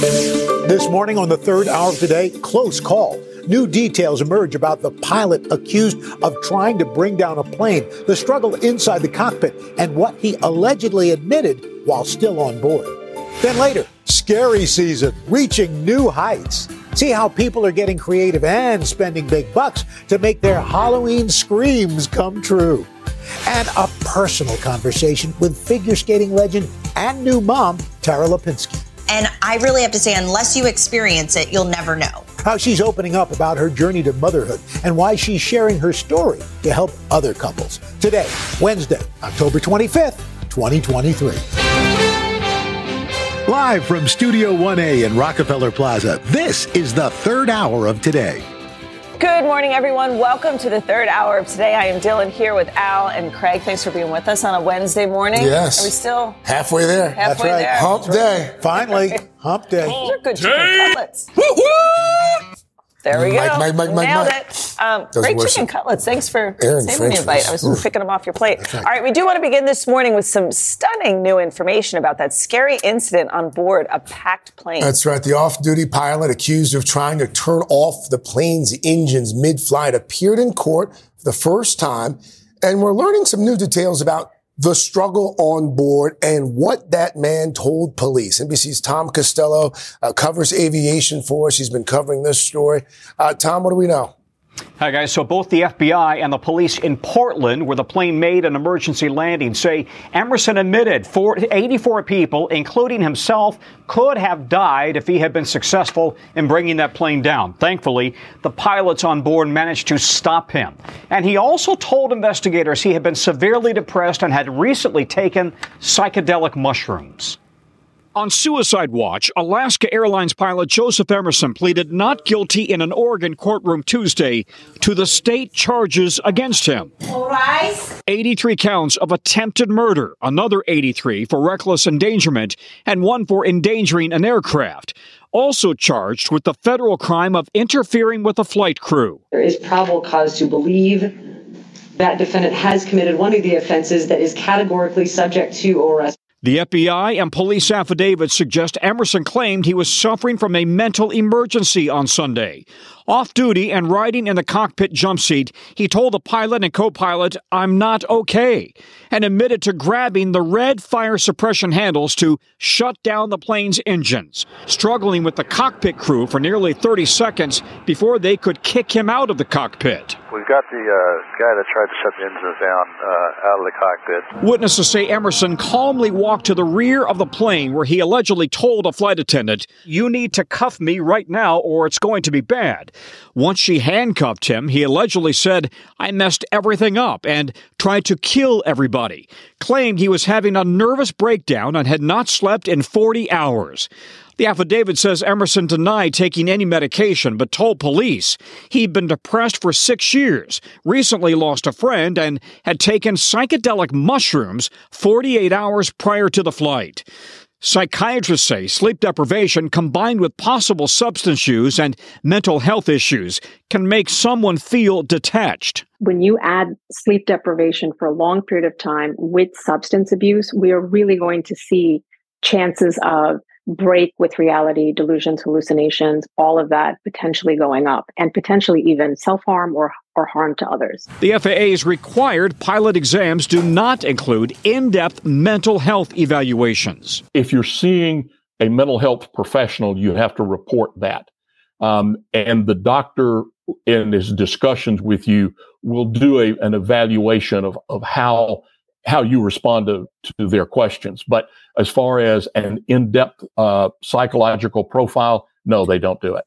This morning on the third hour of today, close call. New details emerge about the pilot accused of trying to bring down a plane, the struggle inside the cockpit, and what he allegedly admitted while still on board. Then later, scary season reaching new heights. See how people are getting creative and spending big bucks to make their Halloween screams come true. And a personal conversation with figure skating legend and new mom, Tara Lipinski. And I really have to say, unless you experience it, you'll never know. How she's opening up about her journey to motherhood and why she's sharing her story to help other couples. Today, Wednesday, October 25th, 2023. Live from Studio 1A in Rockefeller Plaza, this is the third hour of today. Good morning, everyone. Welcome to the third hour of today. I am Dylan here with Al and Craig. Thanks for being with us on a Wednesday morning. Yes. Are we still halfway there? halfway right. there? Hump day. Finally, hump day. These are good chicken cutlets. There we Mike, go. Mike, Mike, Mike, Nailed Mike. it. Um, great chicken cutlets. Thanks for Aaron, saving French the invite. I was Oof. picking them off your plate. All right, we do want to begin this morning with some stunning new information about that scary incident on board a packed plane. That's right. The off-duty pilot accused of trying to turn off the plane's engines mid-flight appeared in court for the first time, and we're learning some new details about the struggle on board and what that man told police. NBC's Tom Costello uh, covers aviation for us. He's been covering this story. Uh, Tom, what do we know? Hi, guys. So both the FBI and the police in Portland, where the plane made an emergency landing, say Emerson admitted four, 84 people, including himself, could have died if he had been successful in bringing that plane down. Thankfully, the pilots on board managed to stop him. And he also told investigators he had been severely depressed and had recently taken psychedelic mushrooms. On suicide watch, Alaska Airlines pilot Joseph Emerson pleaded not guilty in an Oregon courtroom Tuesday to the state charges against him. 83 counts of attempted murder, another 83 for reckless endangerment, and one for endangering an aircraft. Also charged with the federal crime of interfering with a flight crew. There is probable cause to believe that defendant has committed one of the offenses that is categorically subject to arrest. The FBI and police affidavits suggest Emerson claimed he was suffering from a mental emergency on Sunday. Off duty and riding in the cockpit jump seat, he told the pilot and co pilot, I'm not okay, and admitted to grabbing the red fire suppression handles to shut down the plane's engines, struggling with the cockpit crew for nearly 30 seconds before they could kick him out of the cockpit. We've got the uh, guy that tried to shut the engines down uh, out of the cockpit. Witnesses say Emerson calmly walked to the rear of the plane where he allegedly told a flight attendant, You need to cuff me right now or it's going to be bad. Once she handcuffed him, he allegedly said, I messed everything up and tried to kill everybody. Claimed he was having a nervous breakdown and had not slept in 40 hours. The affidavit says Emerson denied taking any medication, but told police he'd been depressed for six years, recently lost a friend, and had taken psychedelic mushrooms 48 hours prior to the flight. Psychiatrists say sleep deprivation combined with possible substance use and mental health issues can make someone feel detached. when you add sleep deprivation for a long period of time with substance abuse, we are really going to see chances of break with reality, delusions, hallucinations, all of that potentially going up and potentially even self harm or, or harm to others. The FAA's required pilot exams do not include in depth mental health evaluations. if you're seeing a mental health professional, you have to report that. Um, and the doctor in his discussions with you will do a, an evaluation of, of how how you respond to, to their questions. But as far as an in-depth uh, psychological profile, no, they don't do it.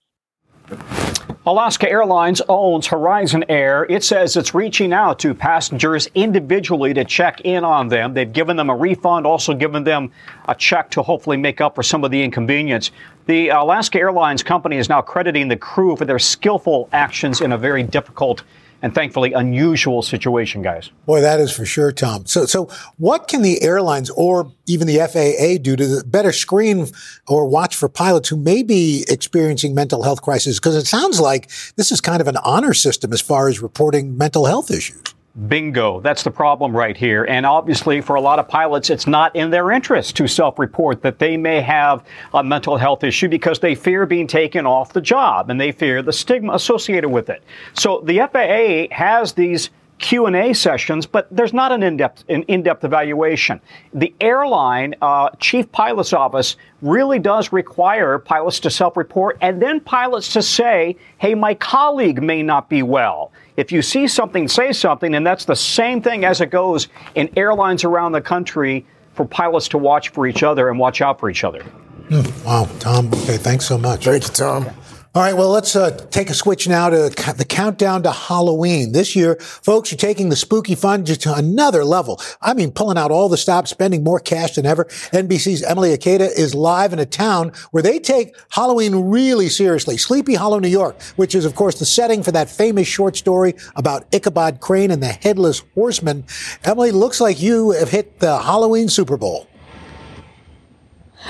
Alaska Airlines owns Horizon Air. It says it's reaching out to passengers individually to check in on them. They've given them a refund, also given them a check to hopefully make up for some of the inconvenience. The Alaska Airlines company is now crediting the crew for their skillful actions in a very difficult and thankfully unusual situation, guys. Boy, that is for sure, Tom. So, so what can the airlines or even the FAA do to better screen or watch for pilots who may be experiencing mental health crises? Because it sounds like this is kind of an honor system as far as reporting mental health issues. Bingo. That's the problem right here. And obviously, for a lot of pilots, it's not in their interest to self report that they may have a mental health issue because they fear being taken off the job and they fear the stigma associated with it. So the FAA has these Q&A sessions, but there's not an in-depth, an in-depth evaluation. The airline uh, chief pilot's office really does require pilots to self-report and then pilots to say, hey, my colleague may not be well. If you see something, say something, and that's the same thing as it goes in airlines around the country for pilots to watch for each other and watch out for each other. Mm, wow, Tom. Okay, thanks so much. Thank you, Tom. All right, well, let's uh, take a switch now to the countdown to Halloween. This year, folks you're taking the spooky fun to another level. I mean, pulling out all the stops, spending more cash than ever. NBC's Emily Ikeda is live in a town where they take Halloween really seriously. Sleepy Hollow, New York, which is, of course, the setting for that famous short story about Ichabod Crane and the Headless Horseman. Emily, looks like you have hit the Halloween Super Bowl.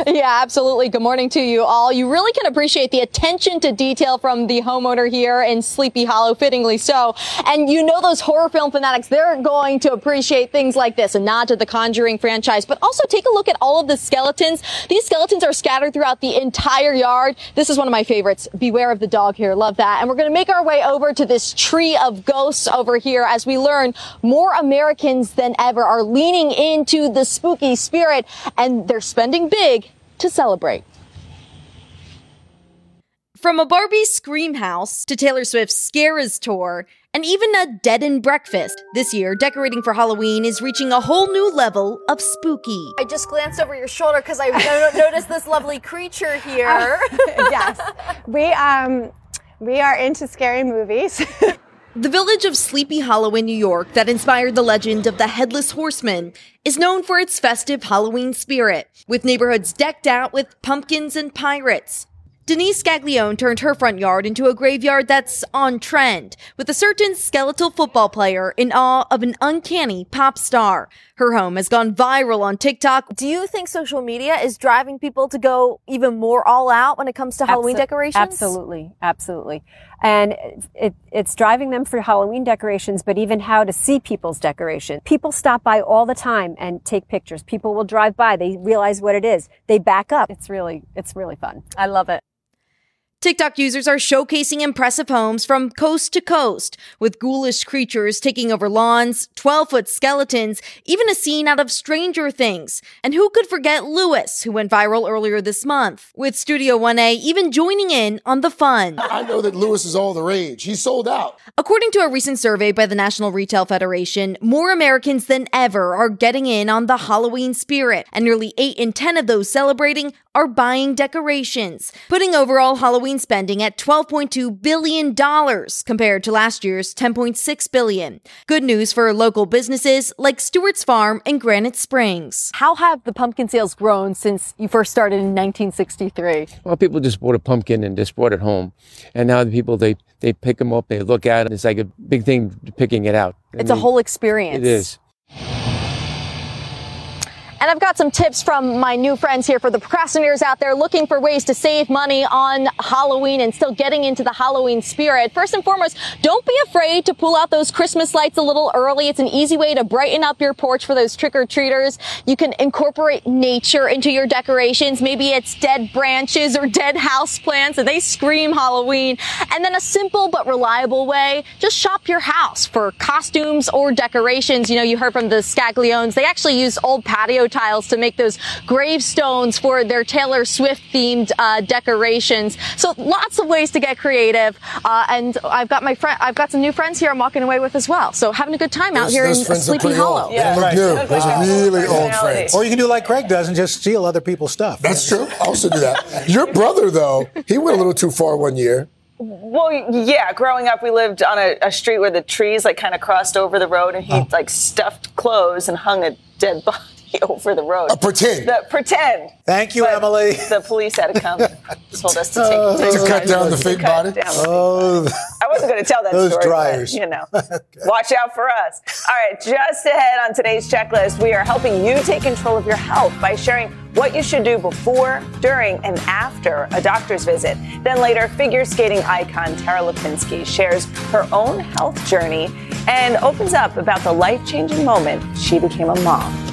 Yeah, absolutely. Good morning to you all. You really can appreciate the attention to detail from the homeowner here in Sleepy Hollow, fittingly so. And you know those horror film fanatics, they're going to appreciate things like this, a nod to the Conjuring franchise. But also take a look at all of the skeletons. These skeletons are scattered throughout the entire yard. This is one of my favorites. Beware of the dog here. Love that. And we're going to make our way over to this tree of ghosts over here as we learn more Americans than ever are leaning into the spooky spirit and they're spending big to celebrate. From a Barbie Scream House to Taylor Swift's Scares tour, and even a dead and breakfast. This year, decorating for Halloween is reaching a whole new level of spooky. I just glanced over your shoulder because I noticed this lovely creature here. Uh, yes, we um, we are into scary movies. The village of Sleepy Hollow in New York that inspired the legend of the Headless Horseman is known for its festive Halloween spirit, with neighborhoods decked out with pumpkins and pirates. Denise Scaglione turned her front yard into a graveyard that's on trend, with a certain skeletal football player in awe of an uncanny pop star. Her home has gone viral on TikTok. Do you think social media is driving people to go even more all out when it comes to Halloween decorations? Absolutely, absolutely. And it, it's driving them for Halloween decorations, but even how to see people's decorations. People stop by all the time and take pictures. People will drive by. They realize what it is. They back up. It's really, it's really fun. I love it. TikTok users are showcasing impressive homes from coast to coast, with ghoulish creatures taking over lawns, 12 foot skeletons, even a scene out of Stranger Things. And who could forget Lewis, who went viral earlier this month, with Studio 1A even joining in on the fun. I know that Lewis is all the rage. He's sold out. According to a recent survey by the National Retail Federation, more Americans than ever are getting in on the Halloween spirit, and nearly 8 in 10 of those celebrating are buying decorations, putting overall Halloween spending at $12.2 billion compared to last year's $10.6 billion. Good news for local businesses like Stuart's Farm and Granite Springs. How have the pumpkin sales grown since you first started in 1963? Well, people just bought a pumpkin and just brought it home. And now the people, they, they pick them up, they look at it. It's like a big thing picking it out. I it's mean, a whole experience. It is. And I've got some tips from my new friends here for the procrastinators out there looking for ways to save money on Halloween and still getting into the Halloween spirit. First and foremost, don't be afraid to pull out those Christmas lights a little early. It's an easy way to brighten up your porch for those trick-or-treaters. You can incorporate nature into your decorations. Maybe it's dead branches or dead house plants and they scream Halloween. And then a simple but reliable way, just shop your house for costumes or decorations. You know, you heard from the Scagliones. They actually use old patio tiles to make those gravestones for their Taylor Swift themed uh, decorations. So lots of ways to get creative. Uh, and I've got my friend, I've got some new friends here I'm walking away with as well. So having a good time out those, here in Sleepy Hollow. Old. Yeah, right. new. Those are really old friends. Or you can do like Craig does and just steal other people's stuff. That's true. I also do that. Your brother, though, he went a little too far one year. Well, yeah. Growing up, we lived on a, a street where the trees like kind of crossed over the road, and he oh. like stuffed clothes and hung a dead body over the road. A pretend. The, pretend. Thank you, but Emily. The police had to come told us to take, uh, take to cut down the fake body. Oh, I wasn't going to tell that those story. dryers. But, you know, okay. watch out for us. All right, just ahead on today's checklist, we are helping you take control of your health by sharing what you should do before, during, and after a doctor's visit. Then later, figure skating icon Tara Lipinski shares her own health journey and opens up about the life changing moment she became a mom.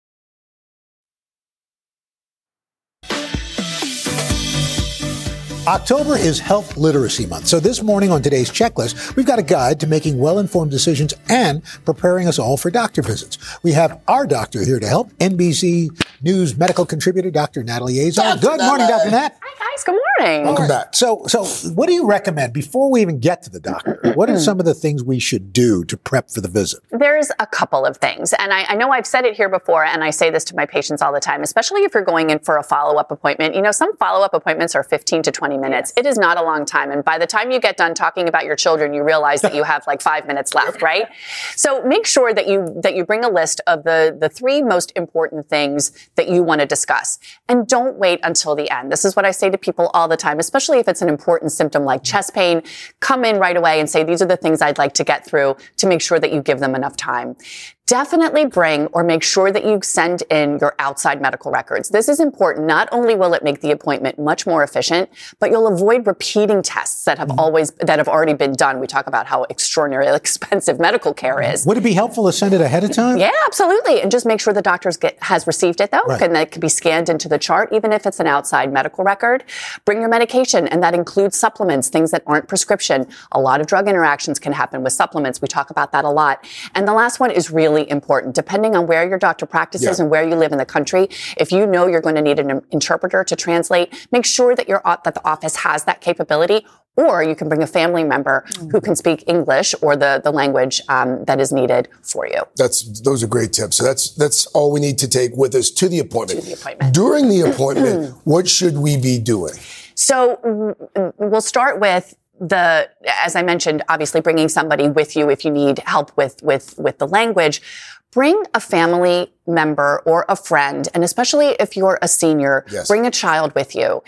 October is Health Literacy Month. So this morning on today's checklist, we've got a guide to making well-informed decisions and preparing us all for doctor visits. We have our doctor here to help, NBC News medical contributor, Dr. Natalie Azar. Good morning, Dr. Nat. Hi, guys. Good morning. Welcome back. So, so what do you recommend before we even get to the doctor? What are hmm. some of the things we should do to prep for the visit? There's a couple of things. And I, I know I've said it here before, and I say this to my patients all the time, especially if you're going in for a follow-up appointment. You know, some follow-up appointments are 15 to 20 minutes. It is not a long time. And by the time you get done talking about your children, you realize that you have like five minutes left, right? So make sure that you that you bring a list of the, the three most important things that you want to discuss. And don't wait until the end. This is what I say to people all the time, especially if it's an important symptom like chest pain. Come in right away and say, these are the things I'd like to get through to make sure that you give them enough time definitely bring or make sure that you send in your outside medical records. This is important. Not only will it make the appointment much more efficient, but you'll avoid repeating tests that have mm-hmm. always, that have already been done. We talk about how extraordinarily expensive medical care is. Would it be helpful to send it ahead of time? Yeah, absolutely. And just make sure the doctor has received it though, right. and that it can be scanned into the chart, even if it's an outside medical record. Bring your medication, and that includes supplements, things that aren't prescription. A lot of drug interactions can happen with supplements. We talk about that a lot. And the last one is really really important. Depending on where your doctor practices yeah. and where you live in the country, if you know you're going to need an interpreter to translate, make sure that your that the office has that capability. Or you can bring a family member mm-hmm. who can speak English or the, the language um, that is needed for you. That's those are great tips. So that's that's all we need to take with us to the appointment. To the appointment. During the appointment, what should we be doing? So we'll start with the as i mentioned obviously bringing somebody with you if you need help with with with the language bring a family member or a friend and especially if you're a senior yes. bring a child with you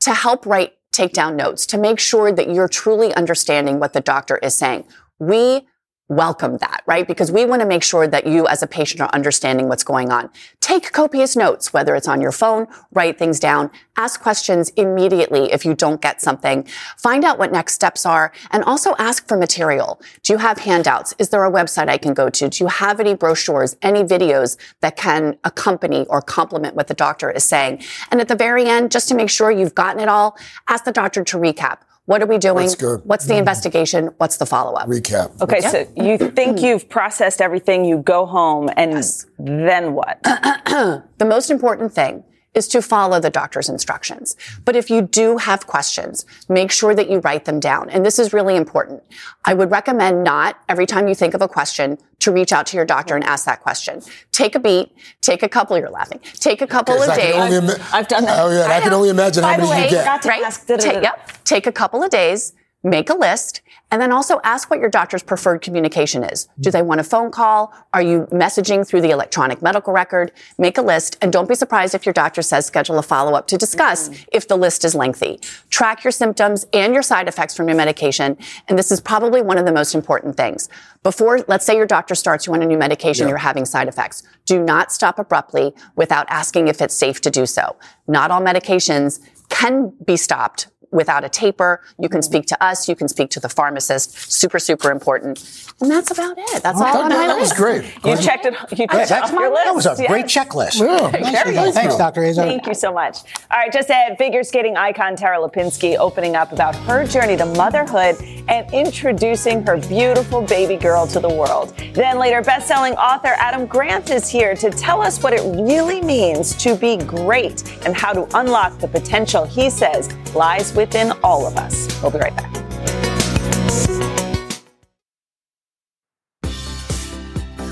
to help write take down notes to make sure that you're truly understanding what the doctor is saying we welcome that, right? Because we want to make sure that you as a patient are understanding what's going on. Take copious notes, whether it's on your phone, write things down, ask questions immediately if you don't get something, find out what next steps are, and also ask for material. Do you have handouts? Is there a website I can go to? Do you have any brochures, any videos that can accompany or complement what the doctor is saying? And at the very end, just to make sure you've gotten it all, ask the doctor to recap. What are we doing? What's the mm-hmm. investigation? What's the follow up? Recap. Okay, so you think you've processed everything, you go home, and yes. then what? the most important thing is to follow the doctor's instructions. But if you do have questions, make sure that you write them down. And this is really important. I would recommend not every time you think of a question to reach out to your doctor and ask that question. Take a beat, take a couple, you're laughing, take a couple of days. Ima- I've done that. Oh yeah, I, I can only imagine By how many way, you get. Right? Take, yep. Take a couple of days, make a list, and then also ask what your doctor's preferred communication is. Do they want a phone call? Are you messaging through the electronic medical record? Make a list and don't be surprised if your doctor says schedule a follow up to discuss mm-hmm. if the list is lengthy. Track your symptoms and your side effects from your medication. And this is probably one of the most important things. Before, let's say your doctor starts you on a new medication, yeah. you're having side effects. Do not stop abruptly without asking if it's safe to do so. Not all medications can be stopped without a taper. You can mm-hmm. speak to us. You can speak to the pharmacist. Super, super important. And that's about it. That's all, all on my That list. was great. You checked it. You Yeah, off your list. that was a great checklist. Yeah. Thanks. Dr. Azar. Thank you so much. All right, just ahead, figure skating icon Tara Lipinski opening up about her journey to motherhood and introducing her beautiful baby girl to the world. Then later, best-selling author Adam Grant is here to tell us what it really means to be great and how to unlock the potential he says lies within all of us. We'll be right back.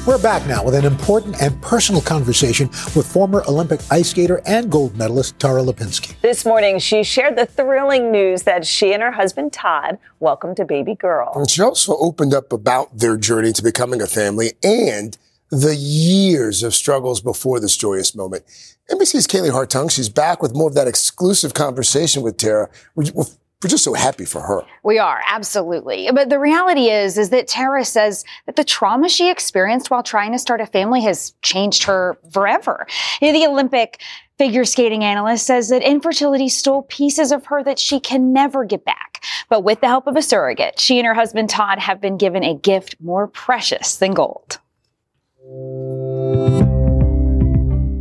We're back now with an important and personal conversation with former Olympic ice skater and gold medalist Tara Lipinski. This morning, she shared the thrilling news that she and her husband Todd welcomed a baby girl. And she also opened up about their journey to becoming a family and the years of struggles before this joyous moment. NBC's Kaylee Hartung, she's back with more of that exclusive conversation with Tara. We're, just so happy for her. We are, absolutely. But the reality is, is that Tara says that the trauma she experienced while trying to start a family has changed her forever. You know, the Olympic figure skating analyst says that infertility stole pieces of her that she can never get back. But with the help of a surrogate, she and her husband Todd have been given a gift more precious than gold.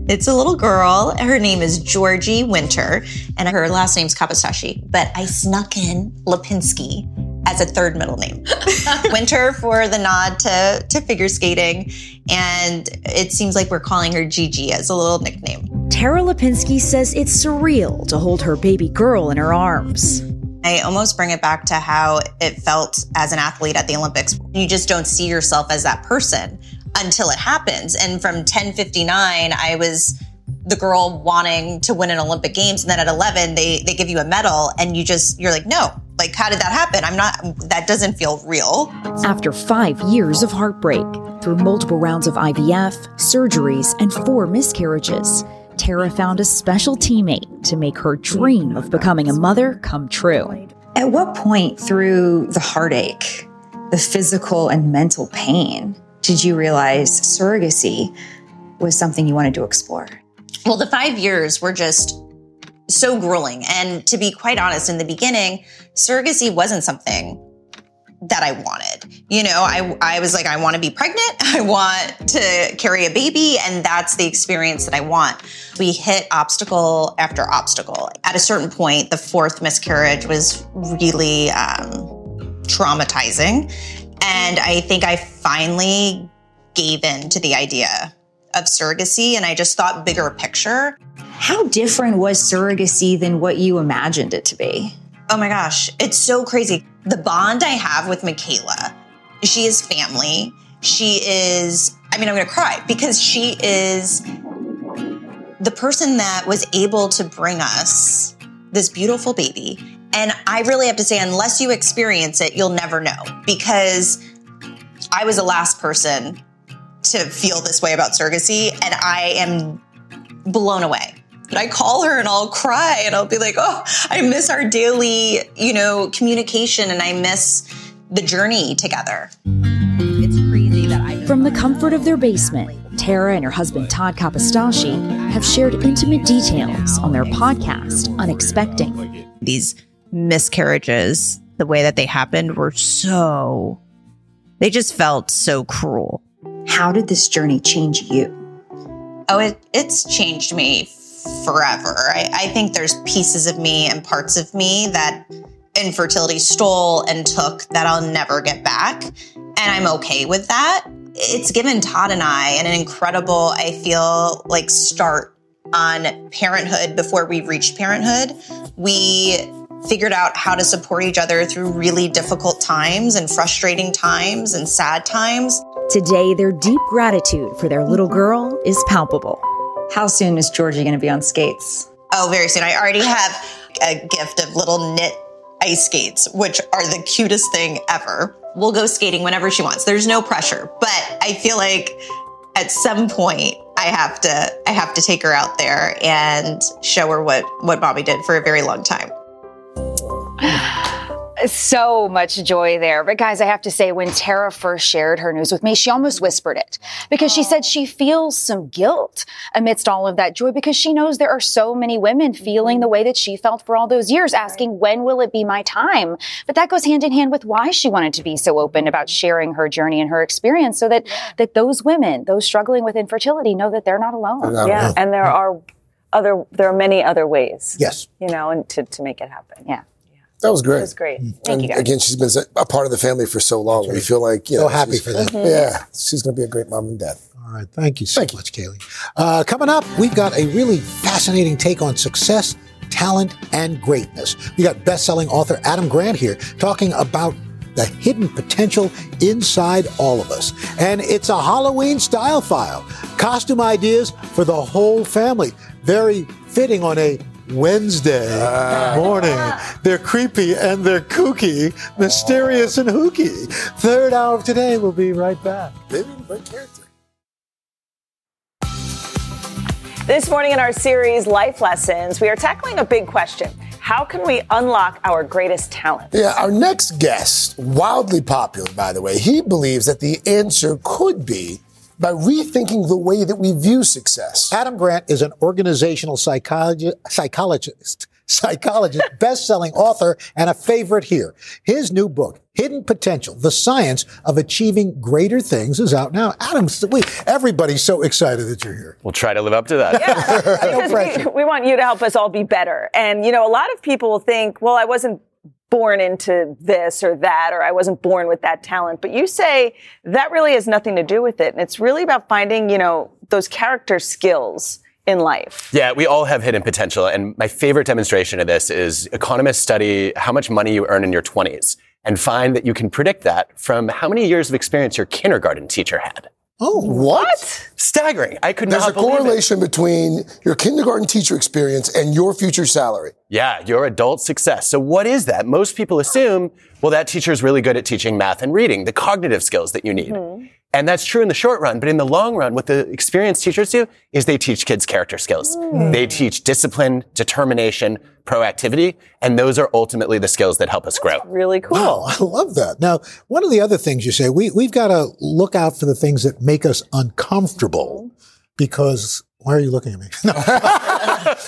It's a little girl. Her name is Georgie Winter, and her last name's Kapostasy. But I snuck in Lipinski as a third middle name. Winter for the nod to, to figure skating. And it seems like we're calling her Gigi as a little nickname. Tara Lipinski says it's surreal to hold her baby girl in her arms. I almost bring it back to how it felt as an athlete at the Olympics. You just don't see yourself as that person until it happens. And from 1059, I was the girl wanting to win an Olympic Games. And then at 11, they, they give you a medal and you just, you're like, no, like, how did that happen? I'm not, that doesn't feel real. After five years of heartbreak, through multiple rounds of IVF, surgeries, and four miscarriages, Tara found a special teammate to make her dream of becoming a mother come true. At what point through the heartache, the physical and mental pain, did you realize surrogacy was something you wanted to explore? Well, the five years were just so grueling. And to be quite honest, in the beginning, surrogacy wasn't something that I wanted. You know, I, I was like, I want to be pregnant. I want to carry a baby. And that's the experience that I want. We hit obstacle after obstacle. At a certain point, the fourth miscarriage was really um, traumatizing. And I think I finally gave in to the idea of surrogacy and I just thought bigger picture. How different was surrogacy than what you imagined it to be? Oh my gosh, it's so crazy. The bond I have with Michaela, she is family. She is, I mean, I'm gonna cry because she is the person that was able to bring us this beautiful baby. And I really have to say, unless you experience it, you'll never know because I was the last person to feel this way about surrogacy, and I am blown away. But I call her and I'll cry and I'll be like, oh, I miss our daily, you know, communication and I miss the journey together. It's crazy that I. From the comfort of their basement, Tara and her husband Todd Kapostasy have shared intimate details on their podcast, Unexpecting. These miscarriages, the way that they happened, were so, they just felt so cruel. How did this journey change you? Oh, it, it's changed me forever. I, I think there's pieces of me and parts of me that infertility stole and took that I'll never get back. And I'm okay with that. It's given Todd and I an incredible, I feel like, start on parenthood before we reached parenthood. We figured out how to support each other through really difficult times and frustrating times and sad times. Today, their deep gratitude for their little girl is palpable. How soon is Georgie going to be on skates? Oh, very soon. I already have a gift of little knit ice skates, which are the cutest thing ever. We'll go skating whenever she wants. There's no pressure, but I feel like at some point I have to I have to take her out there and show her what what mommy did for a very long time. So much joy there. But guys, I have to say, when Tara first shared her news with me, she almost whispered it because she said she feels some guilt amidst all of that joy because she knows there are so many women feeling the way that she felt for all those years, asking, when will it be my time? But that goes hand in hand with why she wanted to be so open about mm-hmm. sharing her journey and her experience so that, that those women, those struggling with infertility, know that they're not alone. yeah, and there are other there are many other ways. Yes. You know, and to, to make it happen. Yeah. That was great. It was great. Thank and you guys. again, she's been a part of the family for so long. We feel like, you So know, happy for them. Mm-hmm. Yeah, she's going to be a great mom and dad. All right. Thank you so much, Kaylee. Uh, coming up, we've got a really fascinating take on success, talent, and greatness. We got best-selling author Adam Grant here talking about the hidden potential inside all of us. And it's a Halloween style file. Costume ideas for the whole family. Very fitting on a Wednesday morning. They're creepy and they're kooky, mysterious and hooky. Third hour of today. We'll be right back. Maybe great character. This morning in our series, Life Lessons, we are tackling a big question. How can we unlock our greatest talent? Yeah, our next guest, wildly popular, by the way, he believes that the answer could be by rethinking the way that we view success. Adam Grant is an organizational psychologi- psychologist, psychologist, best-selling author, and a favorite here. His new book, Hidden Potential: The Science of Achieving Greater Things, is out now. Adam, we, everybody's so excited that you're here. We'll try to live up to that. because we, we want you to help us all be better. And, you know, a lot of people will think, well, I wasn't born into this or that, or I wasn't born with that talent. But you say that really has nothing to do with it. And it's really about finding, you know, those character skills in life. Yeah, we all have hidden potential. And my favorite demonstration of this is economists study how much money you earn in your 20s and find that you can predict that from how many years of experience your kindergarten teacher had. Oh, what? Staggering. I could There's not There's a it. correlation between your kindergarten teacher experience and your future salary. Yeah, your adult success. So what is that? Most people assume, well, that teacher is really good at teaching math and reading, the cognitive skills that you need. Mm-hmm. And that's true in the short run, but in the long run, what the experienced teachers do is they teach kids character skills. Mm. They teach discipline, determination, proactivity, and those are ultimately the skills that help us grow. Really cool. Wow, I love that. Now, one of the other things you say, we, we've got to look out for the things that make us uncomfortable because, why are you looking at me? No.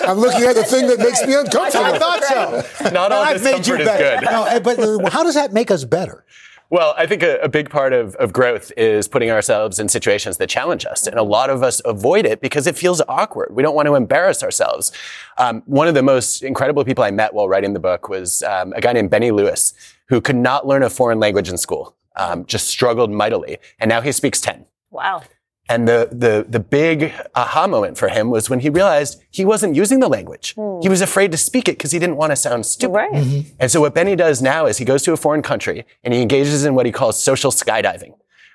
I'm looking at the thing that makes me uncomfortable. I thought so. Not all I've made you discomfort is better. good. No, eh, but uh, how does that make us better? Well, I think a, a big part of, of growth is putting ourselves in situations that challenge us. And a lot of us avoid it because it feels awkward. We don't want to embarrass ourselves. Um, one of the most incredible people I met while writing the book was um, a guy named Benny Lewis, who could not learn a foreign language in school, um, just struggled mightily. And now he speaks 10. Wow. And the, the, the big aha moment for him was when he realized he wasn't using the language. Hmm. He was afraid to speak it because he didn't want to sound stupid. Right. Mm-hmm. And so what Benny does now is he goes to a foreign country and he engages in what he calls social skydiving,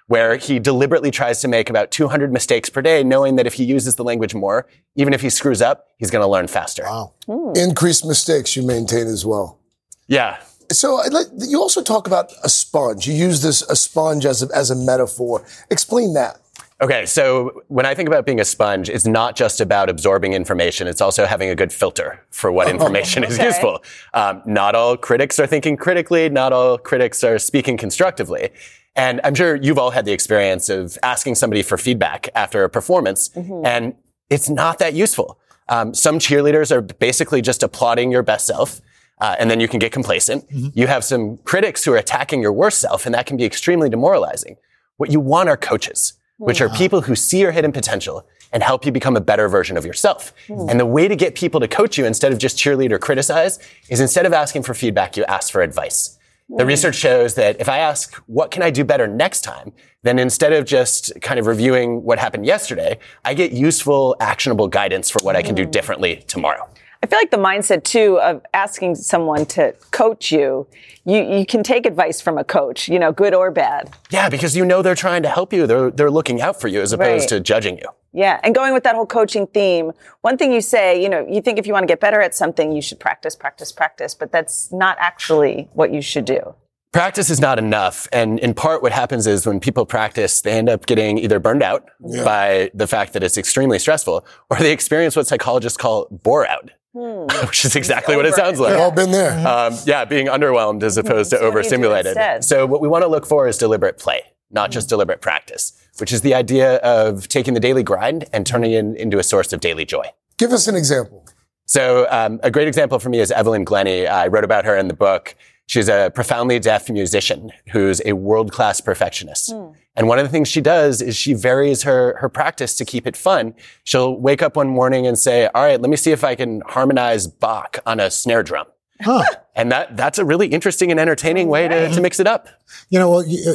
where he deliberately tries to make about 200 mistakes per day, knowing that if he uses the language more, even if he screws up, he's going to learn faster. Wow. Hmm. Increased mistakes you maintain as well. Yeah. So like- you also talk about a sponge. You use this a sponge as a, as a metaphor. Explain that. Okay, so when I think about being a sponge, it's not just about absorbing information. It's also having a good filter for what information is useful. Um, not all critics are thinking critically. Not all critics are speaking constructively. And I'm sure you've all had the experience of asking somebody for feedback after a performance, and it's not that useful. Um, some cheerleaders are basically just applauding your best self. Uh, and then you can get complacent. You have some critics who are attacking your worst self, and that can be extremely demoralizing. What you want are coaches, which are people who see your hidden potential and help you become a better version of yourself. Hmm. And the way to get people to coach you instead of just cheerlead or criticize is instead of asking for feedback, you ask for advice. The Hmm. research shows that if I ask, what can I do better next time? Then instead of just kind of reviewing what happened yesterday, I get useful, actionable guidance for what I can do differently tomorrow. I feel like the mindset too of asking someone to coach you, you you can take advice from a coach, you know, good or bad. Yeah, because you know they're trying to help you. They're, they're looking out for you as opposed Right. to judging you. Yeah, and going with that whole coaching theme, one thing you say, you know, you think if you want to get better at something, you should practice, practice, practice, but that's not actually what you should do. Practice is not enough. And in part, what happens is when people practice, they end up getting either burned out Yeah. by the fact that it's extremely stressful or they experience what psychologists call bore out. which is exactly what it sounds like. We've all been there. Um, yeah, being underwhelmed as opposed to what do you do overstimulated. So what we want to look for is deliberate play, not just deliberate practice, which is the idea of taking the daily grind and turning it into a source of daily joy. Give us an example. So um, a great example for me is Evelyn Glennie. I wrote about her in the book. She's a profoundly deaf musician who's a world-class perfectionist. And one of the things she does is she varies her, her practice to keep it fun. She'll wake up one morning and say, all right, let me see if I can harmonize Bach on a snare drum. Huh. And that, that's a really interesting and entertaining way to, to mix it up. You know, well, you,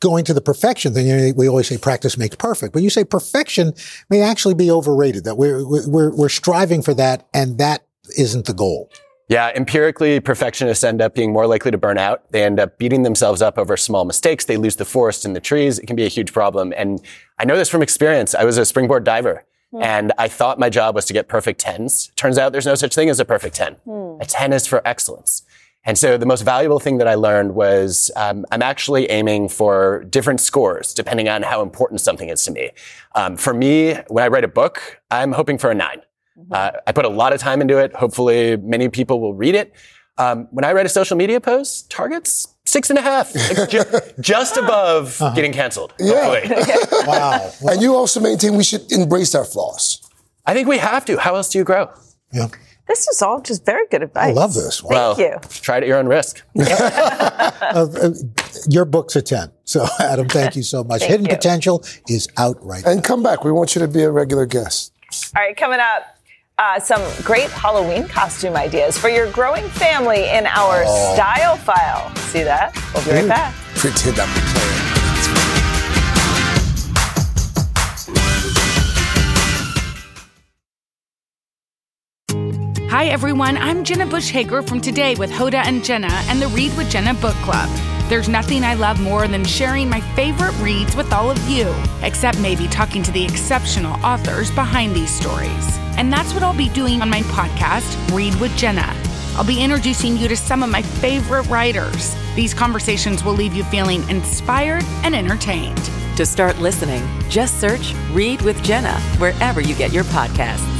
going to the perfection thing, you know, we always say practice makes perfect, but you say perfection may actually be overrated, that we're, we're, we're striving for that and that isn't the goal. Yeah, empirically, perfectionists end up being more likely to burn out. They end up beating themselves up over small mistakes. They lose the forest and the trees. It can be a huge problem. And I know this from experience. I was a springboard diver and I thought my job was to get perfect tens. Turns out there's no such thing as a perfect 10. A 10 is for excellence. And so the most valuable thing that I learned was um, I'm actually aiming for different scores depending on how important something is to me. Um, for me, when I write a book, I'm hoping for a 9 Uh, I put a lot of time into it. Hopefully, many people will read it. Um, when I write a social media post, targets six and a half, like ju- just above getting canceled. Hopefully. wow. And you also maintain we should embrace our flaws. I think we have to. How else do you grow? Yeah. This is all just very good advice. I love this. Thank well, you. Try it at your own risk. Uh, uh, your book's a 10. So, Adam, thank you so much. Hidden you. Potential is out right now. And come back. We want you to be a regular guest. All right, coming up, uh, some great Halloween costume ideas for your growing family in our Oh. style file. See that? We'll be right back. Pretend I'm playing. Hi everyone, I'm Jenna Bush Hager from Today with Hoda and Jenna and the Read with Jenna book club. There's nothing I love more than sharing my favorite reads with all of you, except maybe talking to the exceptional authors behind these stories. And that's what I'll be doing on my podcast, Read with Jenna. I'll be introducing you to some of my favorite writers. These conversations will leave you feeling inspired and entertained. To start listening, just search Read with Jenna wherever you get your podcasts.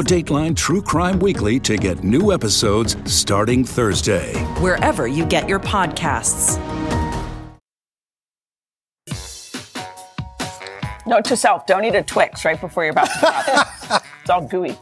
Dateline True Crime Weekly to get new episodes starting Thursday. Wherever you get your podcasts. Note to self, don't eat a Twix right before you're about to pop. it's all gooey.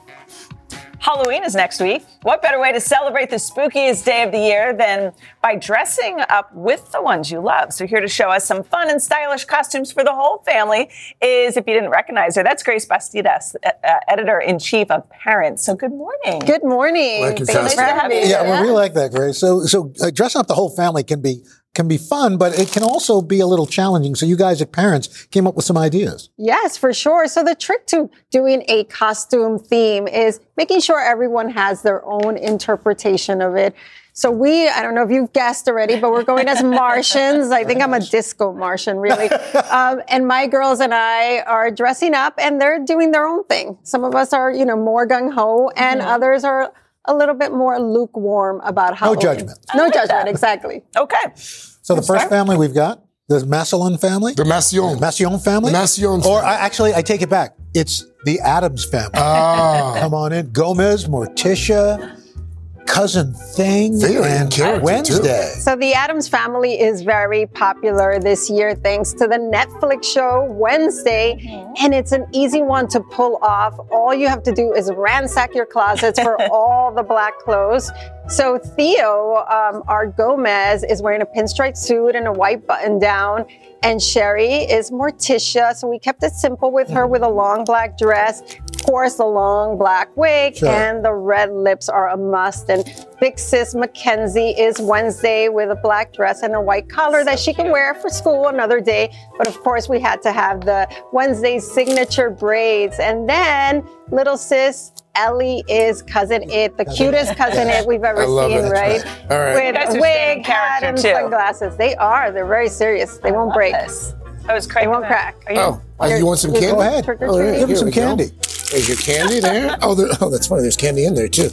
Halloween is next week. What better way to celebrate the spookiest day of the year than by dressing up with the ones you love? So here to show us some fun and stylish costumes for the whole family is, if you didn't recognize her, that's Grace Bastidas, uh, uh, editor-in-chief of Parents. So good morning. Good morning. Like Thanks for having me. Yeah, well, we like that, Grace. So, so uh, dressing up the whole family can be can be fun, but it can also be a little challenging. So, you guys at Parents came up with some ideas. Yes, for sure. So the trick to doing a costume theme is making sure everyone has their own interpretation of it. So we, I don't know if you've guessed already, but we're going as Martians. I think I'm a disco Martian, really. Um, and my girls and I are dressing up and they're doing their own thing. Some of us are, you know, more gung ho and Mhm. others are a little bit more lukewarm about how. No judgment. No judgment, exactly. Okay. So, the first family we've got the Massillon family, the Massillon, Massillon family, The Massillon or I, actually, I take it back. It's the Addams family. Ah. Come on in, Gomez, Morticia, cousin Thing, Very in and character, Wednesday. So the Addams family is very popular this year thanks to the Netflix show Wednesday. Mm-hmm. And it's an easy one to pull off. All you have to do is ransack your closets for all the black clothes. So Theo, um, our Gomez, is wearing a pinstripe suit and a white button down. And Sherry is Morticia. So we kept it simple with her with a long black dress, of course, a long black wig, Sure. and the red lips are a must. And big sis Mackenzie is Wednesday with a black dress and a white collar that she can wear for school another day. But of course, we had to have the Wednesday signature braids. And then little sis Ellie is cousin it, the cutest cousin it we've ever I love seen, it. right? All right. With You guys are a wig, hat, and too. sunglasses. They are. They're very serious. They won't break. That was crazy. They won't crack. Are you? Oh, uh, you want some candy? Go ahead. Trick or Oh, treat. yeah, Give him some we go. candy. There's your candy there. Oh, there, oh, that's funny. There's candy in there too.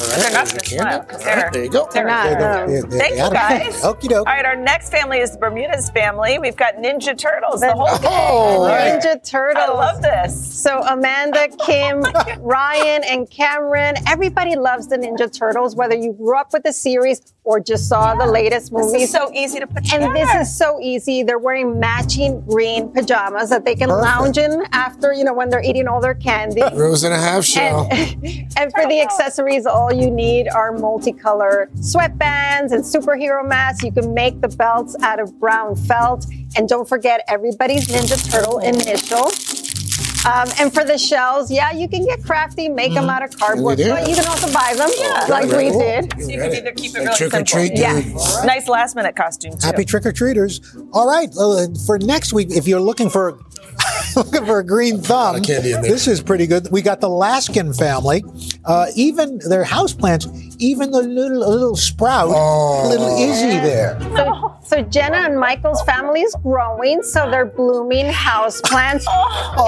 All right, They're not there's gonna your smile, candy. 'cause All right, they're- there you go. They're not. They no. don't- they- they- Thank you, guys. Okie doke. All right, our next family is the Bermudez family. We've got Ninja Turtles, the whole gang. Oh, Ninja Turtles. I love this. So Amanda, oh Kim, Ryan, and Cameron, everybody loves the Ninja Turtles, whether you grew up with the series or just saw the latest This is so easy to put together. and this is so easy. They're wearing matching green pajamas that they can Perfect. lounge in after, you know, when they're eating all their candy. Rose and a half shell. And, and for the accessories, all you need are multicolor sweatbands and superhero masks. You can make the belts out of brown felt. And don't forget everybody's Ninja Turtle initial. Um, and for the shells, yeah, you can get crafty, make them out of cardboard, we do. but you can also buy them, like we Cool. did. So you can either keep it Like really trick or simple. treat, Yeah. dude. Nice last minute costume too. Happy trick or treaters. All right, uh, for next week, if you're looking for looking for a green thumb, of candy in there. this is pretty good. We got the Laskin family. Uh, even their houseplants, even the little little sprout, Oh. little Izzy there. So, so Jenna and Michael's family is growing, so they're blooming houseplants.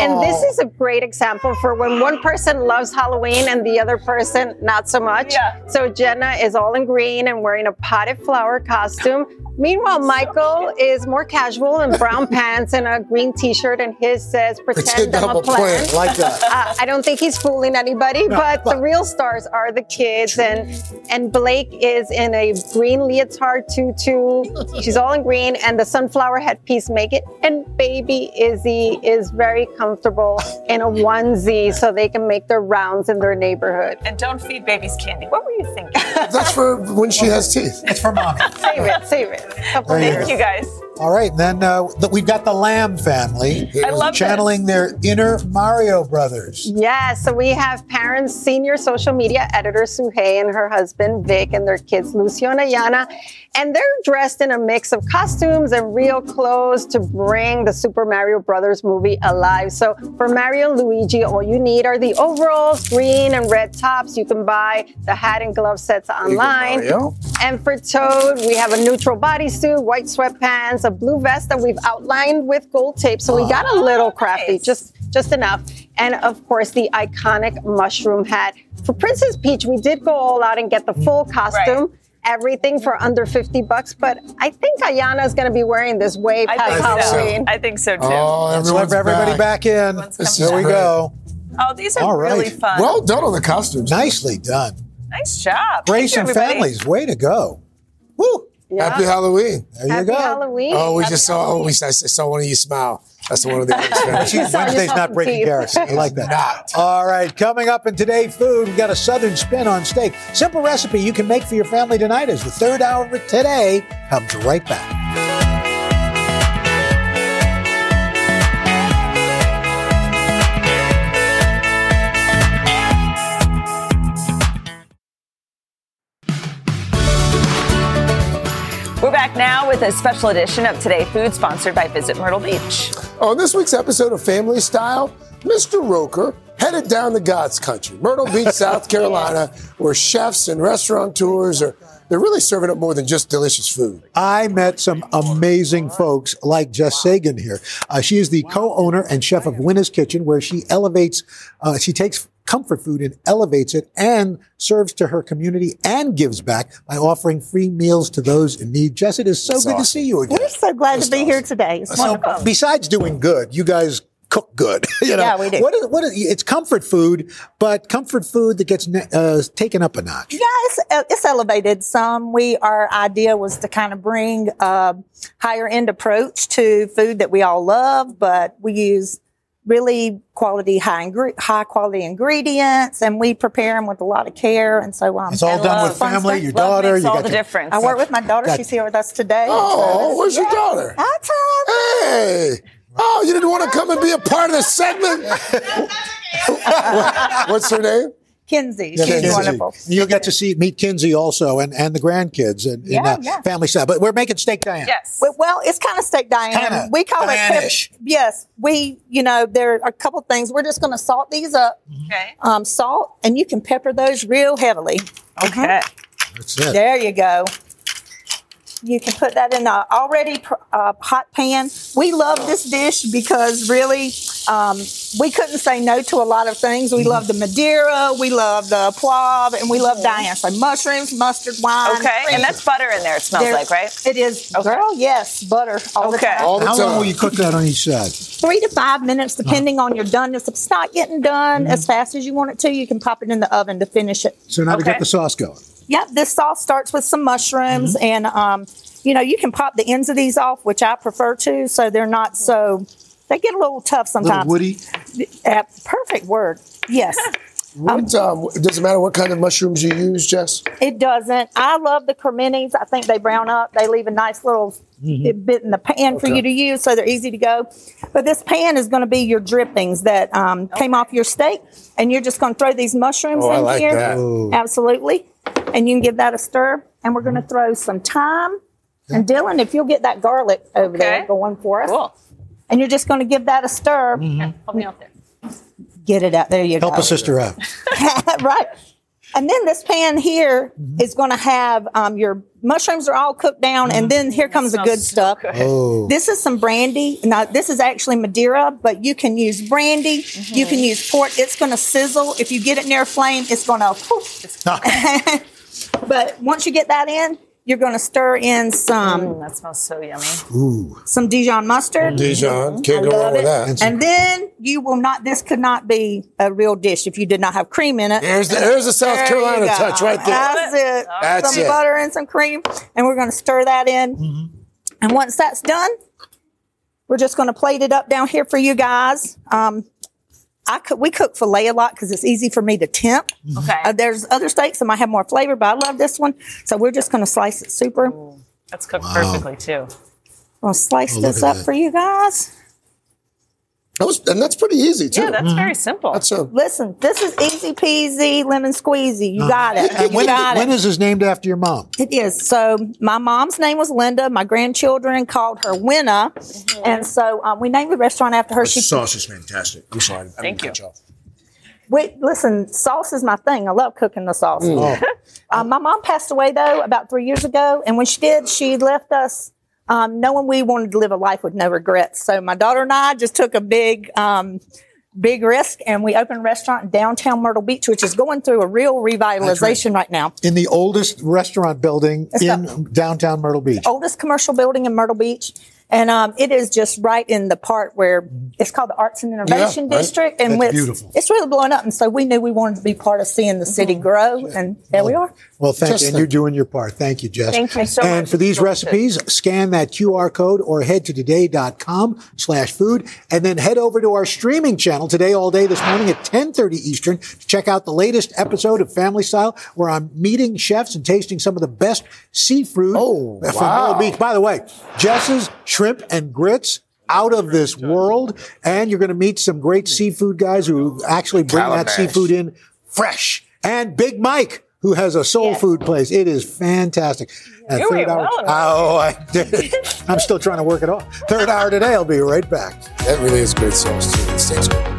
And this is a great example for when one person loves Halloween and the other person not so much. Yeah. So Jenna is all in green and wearing a potted flower costume. Meanwhile, Michael is more casual in brown pants and a green t-shirt, and his says "Pretend, Pretend I'm a plant." Like that. Uh, I don't think he's fooling anybody, but the real stars are the kids, and and Blake is in a green leotard tutu. She's all in green, and the sunflower headpiece make it. And baby Izzy is very comfortable in a onesie, so they can make their rounds in their neighborhood. And don't feed babies candy. What were you thinking? That's for when she has teeth. It's for mommy. Save it, save it. Couple There you years. Thank you guys. All right, then uh, we've got the Lamb family. I love channeling their inner Mario brothers. Yeah, so we have parents, senior social media editor Suhei and her husband Vic and their kids Lucio and Ayana. And they're dressed in a mix of costumes and real clothes to bring the Super Mario Brothers movie alive. So for Mario and Luigi, all you need are the overalls, green and red tops. You can buy the hat and glove sets online. And for Toad, we have a neutral bodysuit, white sweatpants, a blue vest that we've outlined with gold tape. So we got a oh, little crafty, just just enough. And of course, the iconic mushroom hat. For Princess Peach, we did go all out and get the full costume. Everything for under 50 bucks, but I think Ayana is going to be wearing this way I past think so. I think so too. Oh, Let's everyone's everybody back. back, in. This There is we go. Oh, these are All right. really fun. Well done on the costumes. Nicely done. nice job. Grace and everybody. families, way to go. Woo! Yeah. Happy Halloween. There you Happy go. Halloween. Oh, we Happy just saw. Oh, we I saw one of you smile. That's the one of the other She- Wednesday's not breaking teeth. Garrison. I like that. Not. All right, coming up in Today Food, we've got a southern spin on steak. Simple recipe you can make for your family tonight as the third hour of Today comes right back. Back now with a special edition of Today Food sponsored by Visit Myrtle Beach. On this week's episode of Family Style, Mr. Roker headed down to God's country, Myrtle Beach, South Carolina, where chefs and restaurateurs are they're really serving up more than just delicious food. I met some amazing folks like Jess Sagan here. Uh, she is the co-owner and chef of Winna's Kitchen, where she elevates, uh, she takes comfort food and elevates it and serves to her community and gives back by offering free meals to those in need. Jess, it is so That's good to see you again. We're so glad to be here today. It's So, wonderful. besides doing good, you guys cook good. you know, Yeah, we do. What is, what is, it's comfort food, but comfort food that gets uh, taken up a notch. Yeah, it's, uh, it's elevated some. We our idea was to kind of bring a higher end approach to food that we all love, but we use really quality high ingre- high quality ingredients, and we prepare them with a lot of care. And so um, It's all and done love with fun family, stuff. your daughter, makes you all got the your- difference. I work with my daughter. Got- She's here with us today. Oh, where's your daughter? Hi, Tom. Hey. Oh, you didn't want to come and be a part of the segment? What's her name? Kinsey. Yeah, She's Kinsey. wonderful. You'll get to see meet Kinsey also and, and the grandkids and, Yeah, and yeah. family style. But we're making steak Diane. Yes. Well, well, it's kind of steak Diane. Kinda we call it Diane-ish. pep- Yes, we. You know, there are a couple things. We're just going to salt these up. Okay. Um, salt, and you can pepper those real heavily. Okay. That's it. There you go. You can put that in a already uh, hot pan. We love this dish because really, um, we couldn't say no to a lot of things. We love the Madeira, we love the poivre, and we love Diane. So mushrooms, mustard, wine. Okay. cream. And that's butter in there, it smells There- like, right? It is, Okay. girl. Yes, butter all the Okay. time. All the How time. long will you cook that on each side? Three to five minutes, depending on your doneness. If it's not getting done as fast as you want it to, you can pop it in the oven to finish it. So now to Okay. get the sauce going. Yep, this sauce starts with some mushrooms, Mm-hmm. and um, you know you can pop the ends of these off, which I prefer to, so they're not so. They get a little tough A little sometimes. woody. Uh, perfect word. Yes, What, um, does it matter what kind of mushrooms you use, Jess? it doesn't. I love the creminis. I think they brown up. They leave a nice little bit in the pan for you to use, so they're easy to go. But this pan is going to be your drippings that um, came off your steak, and you're just going to throw these mushrooms Oh, I in like here. that. Absolutely. And you can give that a stir. And we're going to throw some thyme. And Dylan, if you'll get that garlic over there going for us. Cool. And you're just going to give that a stir. Help me out there. Get it out. There you Help go. Help a sister out. right. And then this pan here Mm-hmm. is going to have um, your mushrooms are all cooked down, and then here comes the good stuff. Oh. This is some brandy. Now, this is actually Madeira, but you can use brandy. Mm-hmm. You can use port. It's going to sizzle. If you get it near a flame, it's going to. but once you get that in, you're going to stir in some Mm, that smells so yummy. Ooh. some Dijon mustard. Dijon. Can't I go love wrong with that. And then you will not. This could not be a real dish if you did not have cream in it. There's the, there's the South There Carolina touch right there. That's it. That's some it. butter and some cream, and we're going to stir that in. And once that's done, we're just going to plate it up down here for you guys. Um, I cook, we cook filet a lot because it's easy for me to temp. Okay. Uh, there's other steaks that might have more flavor, but I love this one. So we're just going to slice it super. That's cooked perfectly too. I'll slice Oh, this up that. for you guys. That was, and that's pretty easy too. Yeah, that's very simple. That's a Listen, this is easy peasy lemon squeezy. You got it. And You when, got when it. is this named after your mom? It is. So my mom's name was Linda. My grandchildren called her Winna, and so um, we named the restaurant after her. the She, sauce is fantastic. I'm sorry. I didn't Thank you. wait, listen, sauce is my thing. I love cooking the sauce. Oh. Um, my mom passed away though about three years ago, and when she did, she left us um, knowing we wanted to live a life with no regrets. So my daughter and I just took a big. Um, Big risk, and we opened a restaurant in downtown Myrtle Beach, which is going through a real revitalization right. now. In the oldest restaurant building It's in downtown Myrtle Beach. oldest commercial building in Myrtle Beach. And um, it is just right in the part where it's called the Arts and Innovation Yeah, right. District. And That's with, beautiful. it's really blowing up. And so we knew we wanted to be part of seeing the city grow. And there we are. Well, thank Just you. And you're doing your part. Thank you, Jess. Thank you so and much. for these Delicious. recipes, scan that QR code or head to today.com slash food and then head over to our streaming channel today all day this morning at 1030 Eastern to check out the latest episode of Family Style where I'm meeting chefs and tasting some of the best seafood Oh, from wow. Myrtle Beach. By the way, Jess's shrimp and grits out of this world. And you're going to meet some great seafood guys who actually bring that Calabash. seafood in fresh. And Big Mike, who has a soul food place. It is fantastic. And You were well oh, I did. I'm still trying to work it off. Third hour today. I'll be right back. That really is great sauce too. It tastes good.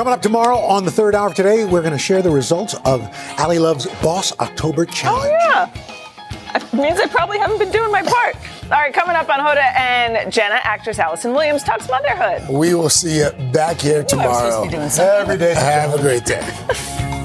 Coming up tomorrow on the third hour of today, we're going to share the results of Ali Love's Boss October Challenge. Oh, Yeah. It means I probably haven't been doing my part. All right, coming up on Hoda and Jenna, actress Allison Williams talks motherhood. We will see you back here tomorrow. supposed to be doing. Every day. Have a great day.